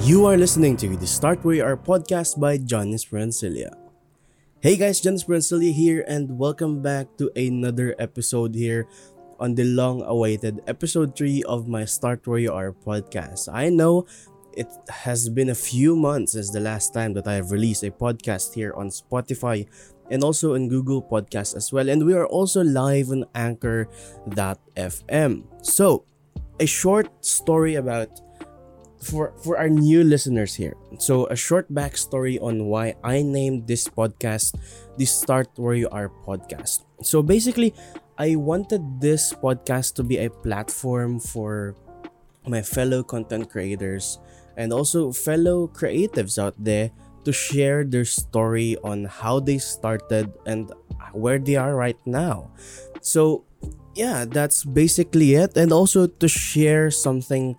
You are listening to the Start Where You Are podcast by John Sprancilia. Hey guys, John Sprancilia here and welcome back to another episode here on the long-awaited episode 3 of my Start Where You Are podcast. I know it has been a few months since the last time that I have released a podcast here on Spotify and also on Google Podcast as well. And we are also live on Anchor.fm. So, a short story about for for our new listeners here. So a short backstory on why I named this podcast the Start Where You Are podcast. So basically, I wanted this podcast to be a platform for my fellow content creators and also fellow creatives out there to share their story on how they started and where they are right now. So yeah, that's basically it and also to share something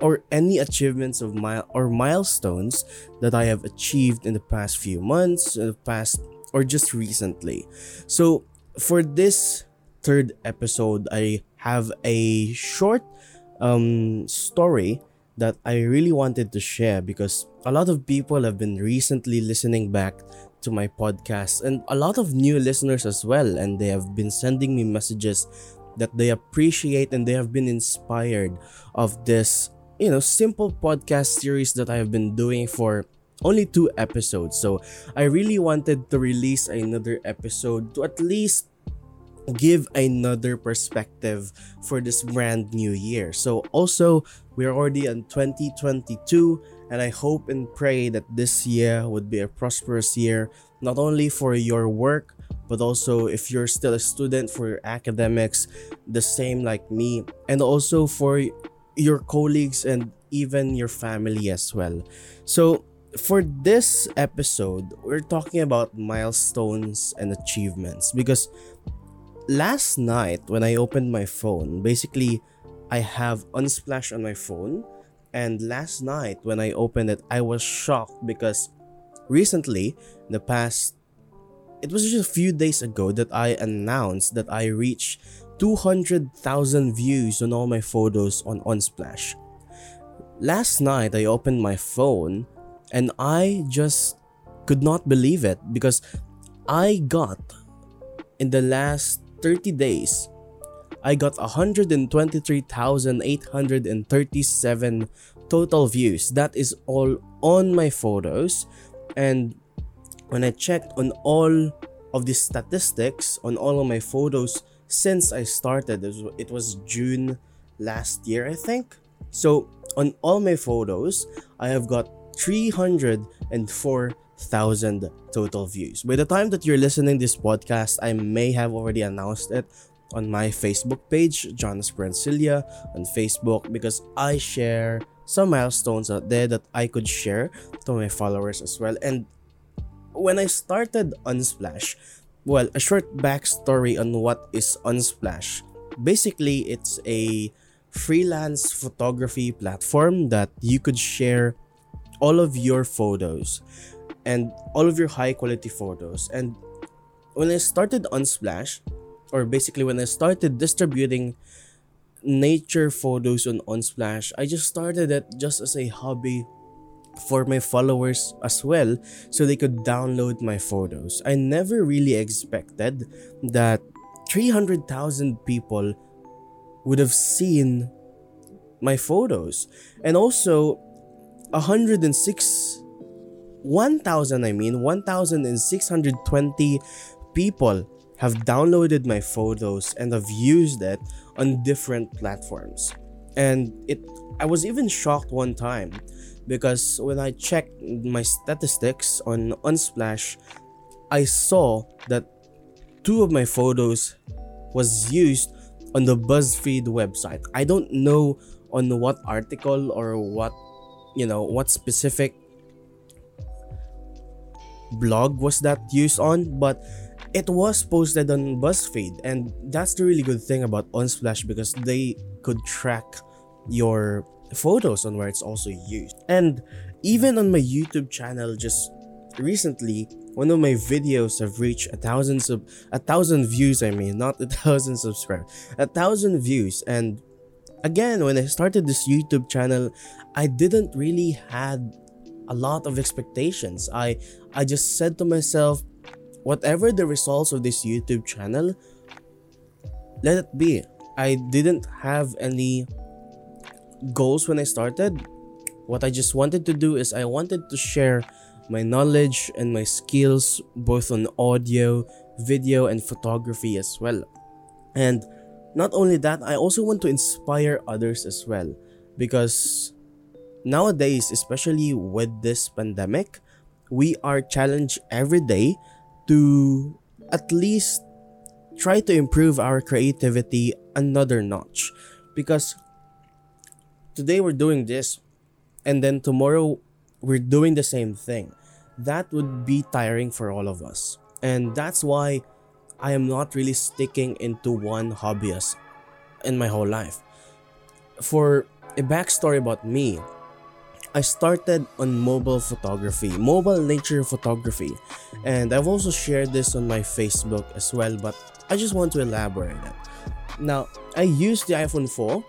or any achievements of my or milestones that I have achieved in the past few months, the past or just recently. So for this third episode, I have a short um story that I really wanted to share because a lot of people have been recently listening back to my podcast and a lot of new listeners as well and they have been sending me messages that they appreciate and they have been inspired of this you know, simple podcast series that I have been doing for only two episodes. So I really wanted to release another episode to at least give another perspective for this brand new year. So also we're already in 2022 and I hope and pray that this year would be a prosperous year not only for your work but also if you're still a student for your academics the same like me and also for your colleagues and even your family as well. So, for this episode, we're talking about milestones and achievements because last night when I opened my phone, basically I have Unsplash on my phone and last night when I opened it, I was shocked because recently, the past it was just a few days ago that I announced that I reached 200,000 views on all my photos on Unsplash. Last night, I opened my phone and I just could not believe it because I got in the last 30 days I got 123,837 total views. That is all on my photos. And when I checked on all of the statistics on all of my photos, since I started. It was June last year, I think. So on all my photos, I have got 304,000 total views. By the time that you're listening this podcast, I may have already announced it on my Facebook page, John Sprancilia on Facebook, because I share some milestones out there that I could share to my followers as well. And when I started Unsplash, well, a short backstory on what is Unsplash. Basically, it's a freelance photography platform that you could share all of your photos and all of your high quality photos. And when I started Unsplash, or basically when I started distributing nature photos on Unsplash, I just started it just as a hobby for my followers as well so they could download my photos. I never really expected that 300,000 people would have seen my photos and also 106 1000 I mean 1620 people have downloaded my photos and have used it on different platforms and it I was even shocked one time because when I checked my statistics on Unsplash, I saw that two of my photos was used on the BuzzFeed website. I don't know on what article or what you know what specific blog was that used on, but it was posted on BuzzFeed, and that's the really good thing about Unsplash because they could track your photos on where it's also used. And even on my YouTube channel just recently, one of my videos have reached a thousand sub a thousand views, I mean, not a thousand subscribers, a thousand views and again, when I started this YouTube channel, I didn't really had a lot of expectations. I I just said to myself, whatever the results of this YouTube channel, let it be. I didn't have any goals when I started. What I just wanted to do is I wanted to share my knowledge and my skills both on audio, video, and photography as well. And not only that, I also want to inspire others as well because nowadays, especially with this pandemic, we are challenged every day to at least try to improve our creativity another notch because today we're doing this and then tomorrow we're doing the same thing. That would be tiring for all of us. And that's why i am not really sticking into one hobbyist in my whole life. For a backstory about me I started on mobile photography, mobile nature photography, and I've also shared this on my Facebook as well, but I just want to elaborate it. Now, I used the iPhone 4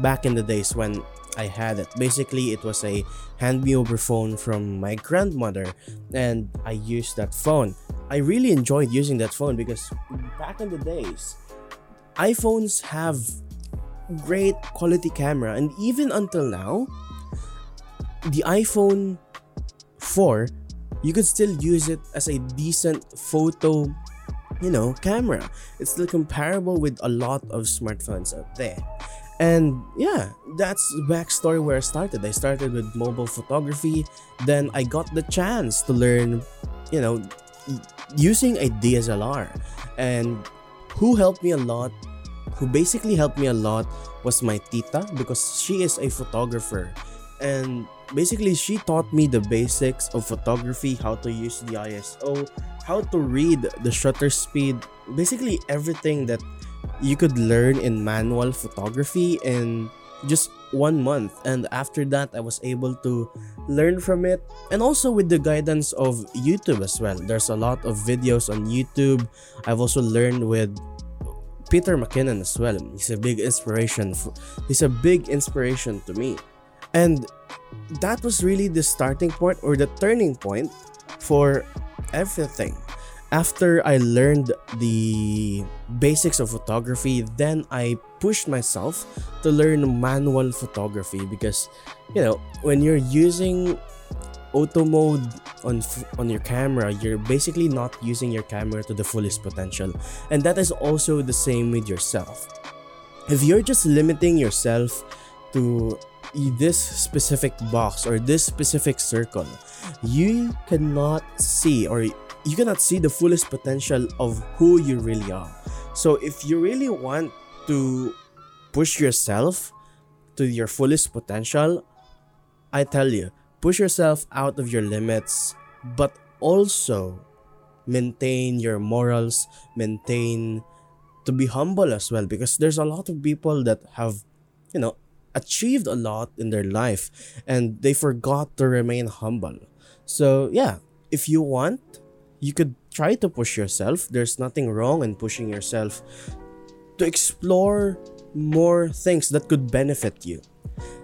back in the days when I had it. Basically, it was a hand me over phone from my grandmother, and I used that phone. I really enjoyed using that phone because back in the days, iPhones have great quality camera, and even until now, the iPhone 4, you could still use it as a decent photo, you know, camera. It's still comparable with a lot of smartphones out there. And yeah, that's the backstory where I started. I started with mobile photography, then I got the chance to learn, you know, using a DSLR. And who helped me a lot, who basically helped me a lot, was my tita because she is a photographer. And basically she taught me the basics of photography how to use the iso how to read the shutter speed basically everything that you could learn in manual photography in just one month. And after that i was able to learn from it. And also with the guidance of youtube as well. There's a lot of videos on youtube. I've also learned with peter mckinnon as well. He's a big inspiration for, he's a big inspiration to me. And that was really the starting point or the turning point for everything. After I learned the basics of photography, then I pushed myself to learn manual photography because, you know, when you're using auto mode on on your camera, you're basically not using your camera to the fullest potential. And that is also the same with yourself. If you're just limiting yourself to this specific box or this specific circle, you cannot see or you cannot see the fullest potential of who you really are. So if you really want to push yourself to your fullest potential, I tell you, push yourself out of your limits, but also maintain your morals, maintain to be humble as well because there's a lot of people that have you know achieved a lot in their life and they forgot to remain humble. So, yeah, if you want, you could try to push yourself. There's nothing wrong in pushing yourself to explore more things that could benefit you.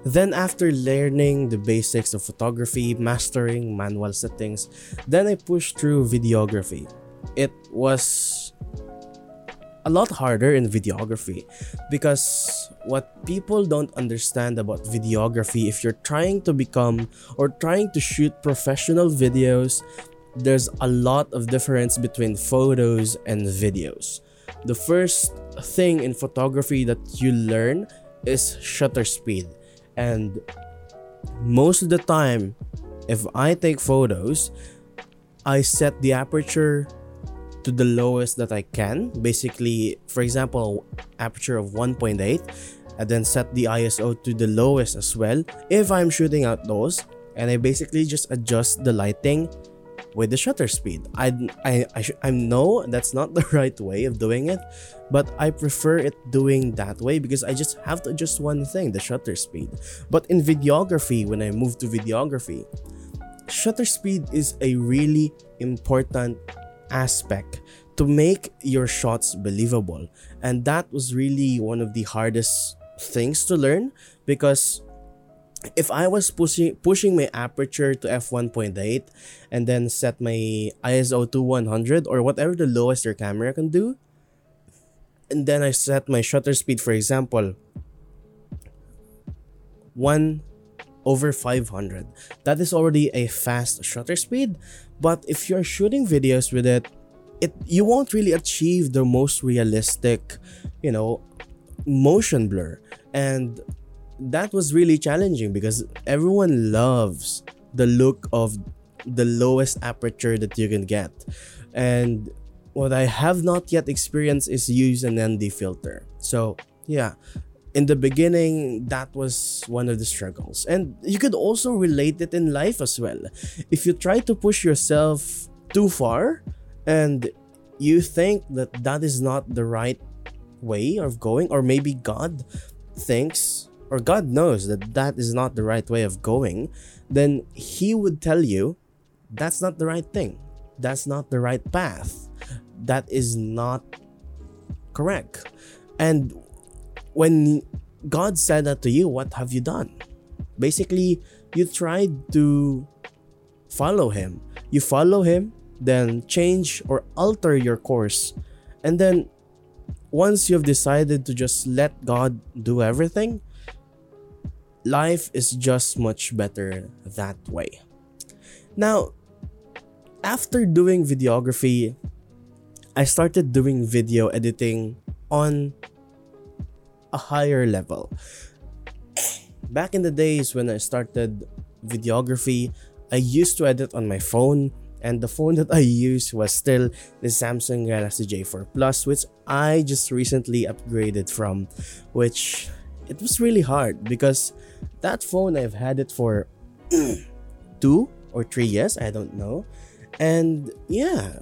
Then, after learning the basics of photography, mastering manual settings, then I pushed through videography. It was a lot harder in videography because what people don't understand about videography if you're trying to become or trying to shoot professional videos there's a lot of difference between photos and videos. The first thing in photography that you learn is shutter speed. And most of the time if i take photos i set the aperture to the lowest that I can. Basically, for example, aperture of 1.8 and then set the ISO to the lowest as well. If I'm shooting outdoors and I basically just adjust the lighting with the shutter speed. I I I, I know that's not the right way of doing it, but I prefer it doing that way because I just have to adjust one thing, the shutter speed. But in videography, when I move to videography, shutter speed is a really important aspect to make your shots believable. And that was really one of the hardest things to learn because if I was pushing pushing my aperture to f1.8 and then set my ISO to 100 or whatever the lowest your camera can do, and then I set my shutter speed, for example, 1 over 500. That is already a fast shutter speed, but if you're shooting videos with it, it you won't really achieve the most realistic, you know, motion blur. And that was really challenging because everyone loves the look of the lowest aperture that you can get. And what I have not yet experienced is use an ND filter. So, yeah, in the beginning, that was one of the struggles. And you could also relate it in life as well. If you try to push yourself too far and you think that that is not the right way of going, or maybe God thinks or God knows that that is not the right way of going, then He would tell you that's not the right thing. That's not the right path. That is not correct. And when God said that to you, what have you done? Basically, you tried to follow Him. You follow Him, then change or alter your course. And then once you've decided to just let God do everything, life is just much better that way. Now, after doing videography, I started doing video editing on a higher level. Back in the days when I started videography, I used to edit on my phone, and the phone that I used was still the Samsung Galaxy J4 Plus, which I just recently upgraded from, which it was really hard because that phone I've had it for two or three years, I don't know. And yeah,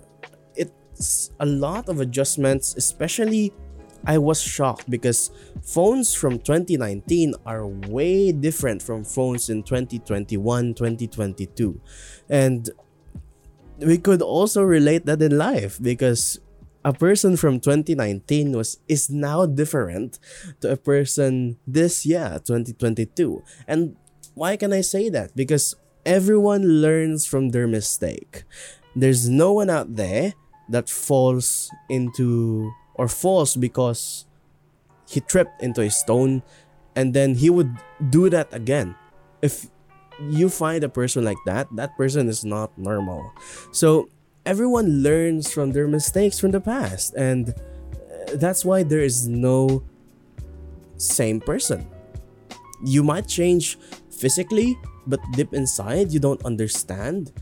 it's a lot of adjustments, especially I was shocked because phones from 2019 are way different from phones in 2021, 2022. And we could also relate that in life because a person from 2019 was is now different to a person this year 2022 and why can i say that? Because everyone learns from their mistake. There's no one out there that falls into or falls because he tripped into a stone and then he would do that again. If you find a person like that that person is not normal. So everyone learns from their mistakes from the past and uh, that's why there is no same person. You might change physically but deep inside you don't understand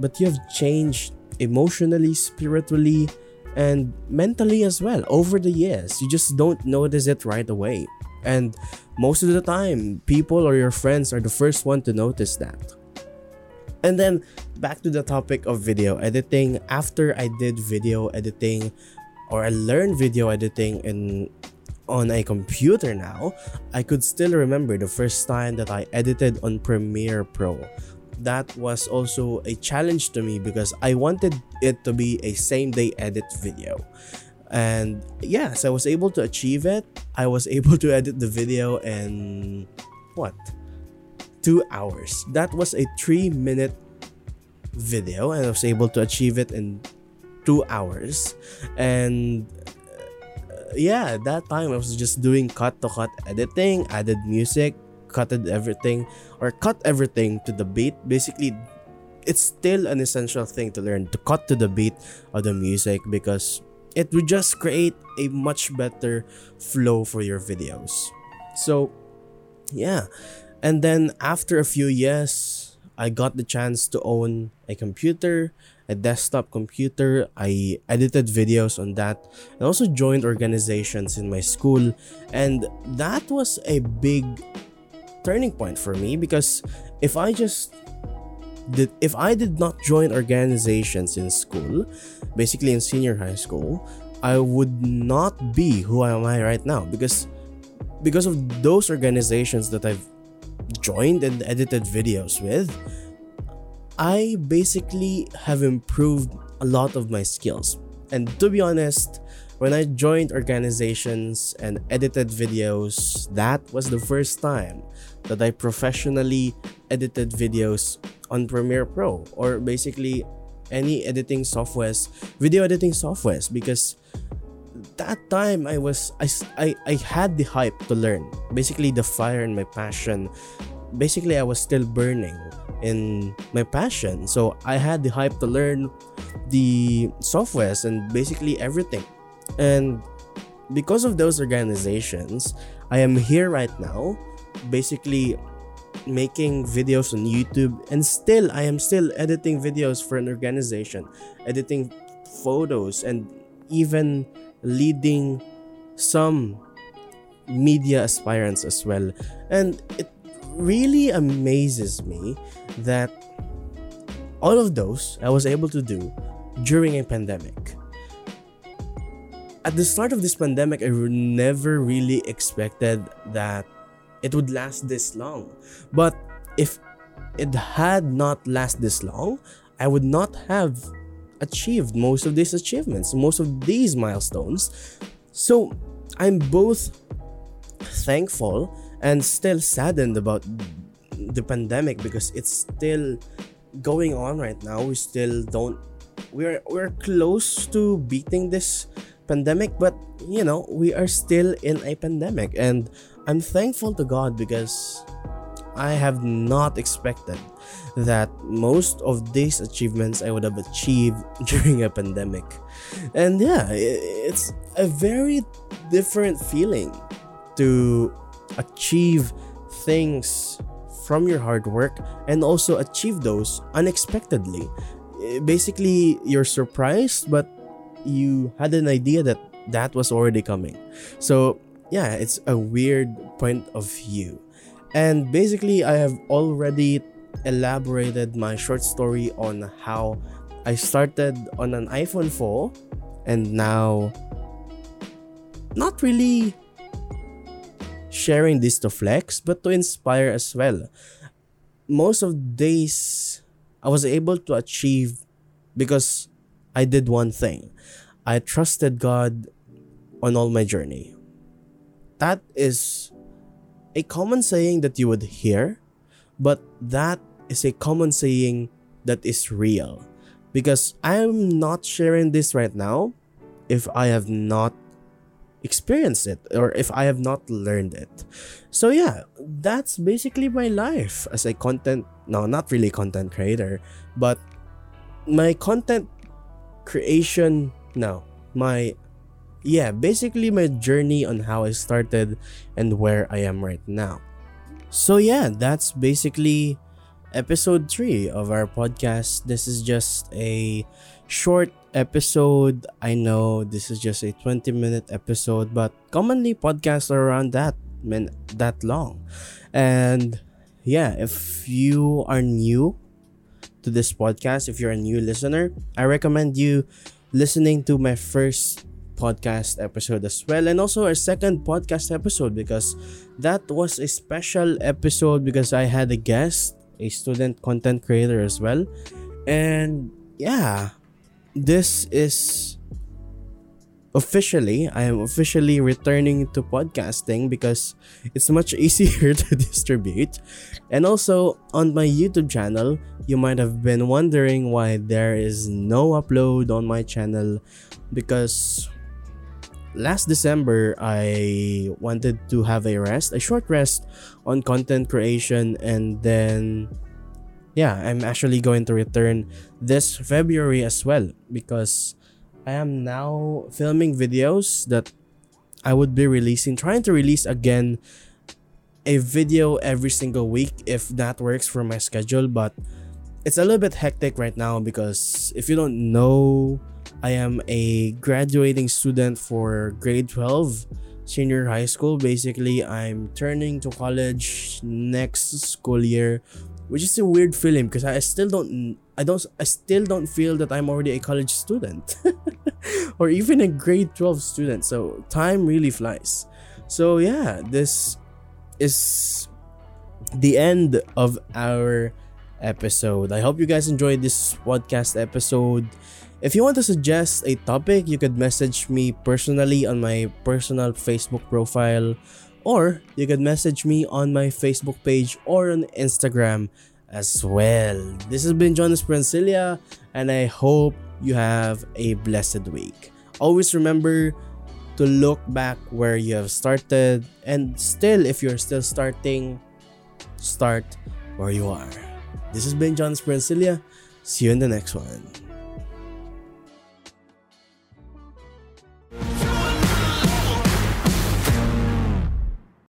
but you have changed emotionally spiritually and mentally as well over the years. You just don't notice it right away. And most of the time people or your friends are the first one to notice that and then back to the topic of video editing. After I did video editing or I learned video editing in on a computer now, I could still remember the first time that I edited on Premiere Pro. That was also a challenge to me because I wanted it to be a same day edit video. And yes, I was able to achieve it. I was able to edit the video in what? Two hours. That was a three minute video, and I was able to achieve it in two hours. And uh, yeah, that time I was just doing cut to cut editing, added music, cutted everything, or cut everything to the beat. Basically, it's still an essential thing to learn to cut to the beat of the music because it would just create a much better flow for your videos. So, yeah, and then after a few years, I got the chance to own a computer, a desktop computer. I edited videos on that and also joined organizations in my school. And that was a big turning point for me because if I just did if I did not join organizations in school, basically in senior high school, I would not be who I am I right now because because of those organizations that I've joined and edited videos with, I basically have improved a lot of my skills. And to be honest, when I joined organizations and edited videos, that was the first time that I professionally edited videos on Premiere Pro or basically any editing softwares, video editing softwares because that time I was I, I, I had the hype to learn. Basically the fire and my passion. Basically I was still burning in my passion. So I had the hype to learn the softwares and basically everything. And because of those organizations, I am here right now, basically making videos on YouTube and still I am still editing videos for an organization, editing photos and even leading some media aspirants as well. And it really amazes me that all of those I was able to do during a pandemic. At the start of this pandemic, I never really expected that it would last this long. But if it had not last this long, I would not have achieved most of these achievements, most of these milestones. So I'm both thankful and still saddened about the pandemic because it's still going on right now. We still don't we're we're close to beating this pandemic, but you know, we are still in a pandemic and I'm thankful to God because I have not expected that most of these achievements I would have achieved during a pandemic. And yeah, it's a very different feeling to achieve things from your hard work and also achieve those unexpectedly. Basically, you're surprised, but you had an idea that that was already coming. So, yeah, it's a weird point of view. And basically, I have already elaborated my short story on how I started on an iPhone 4 and now not really sharing this to flex but to inspire as well. Most of days I was able to achieve because I did one thing. I trusted God on all my journey. That is a common saying that you would hear, but that is a common saying that is real. Because I'm not sharing this right now if I have not experienced it or if I have not learned it. So yeah, that's basically my life as a content no, not really content creator, but my content creation no, my yeah, basically my journey on how I started and where I am right now. So yeah, that's basically episode 3 of our podcast. This is just a short episode. I know this is just a 20 minute episode, but commonly podcasts are around that man that long. And yeah, if you are new to this podcast, if you're a new listener, I recommend you listening to my first podcast episode as well and also our second podcast episode because that was a special episode because I had a guest, a student content creator as well. And yeah, this is officially I am officially returning to podcasting because it's much easier to distribute. And also on my YouTube channel, you might have been wondering why there is no upload on my channel because last December I wanted to have a rest, a short rest on content creation and then yeah, I'm actually going to return this February as well because I am now filming videos that I would be releasing, trying to release again a video every single week if that works for my schedule. But it's a little bit hectic right now because if you don't know, I am a graduating student for grade 12 senior high school. Basically, I'm turning to college next school year which is a weird feeling because I still don't I don't I still don't feel that I'm already a college student or even a grade 12 student so time really flies so yeah this is the end of our episode. I hope you guys enjoyed this podcast episode. If you want to suggest a topic, you could message me personally on my personal Facebook profile, or you could message me on my Facebook page or on Instagram as well. This has been Jonas Prancilia, and I hope you have a blessed week. Always remember to look back where you have started, and still, if you're still starting, start where you are. This has been Jonas Prancilia. See you in the next one.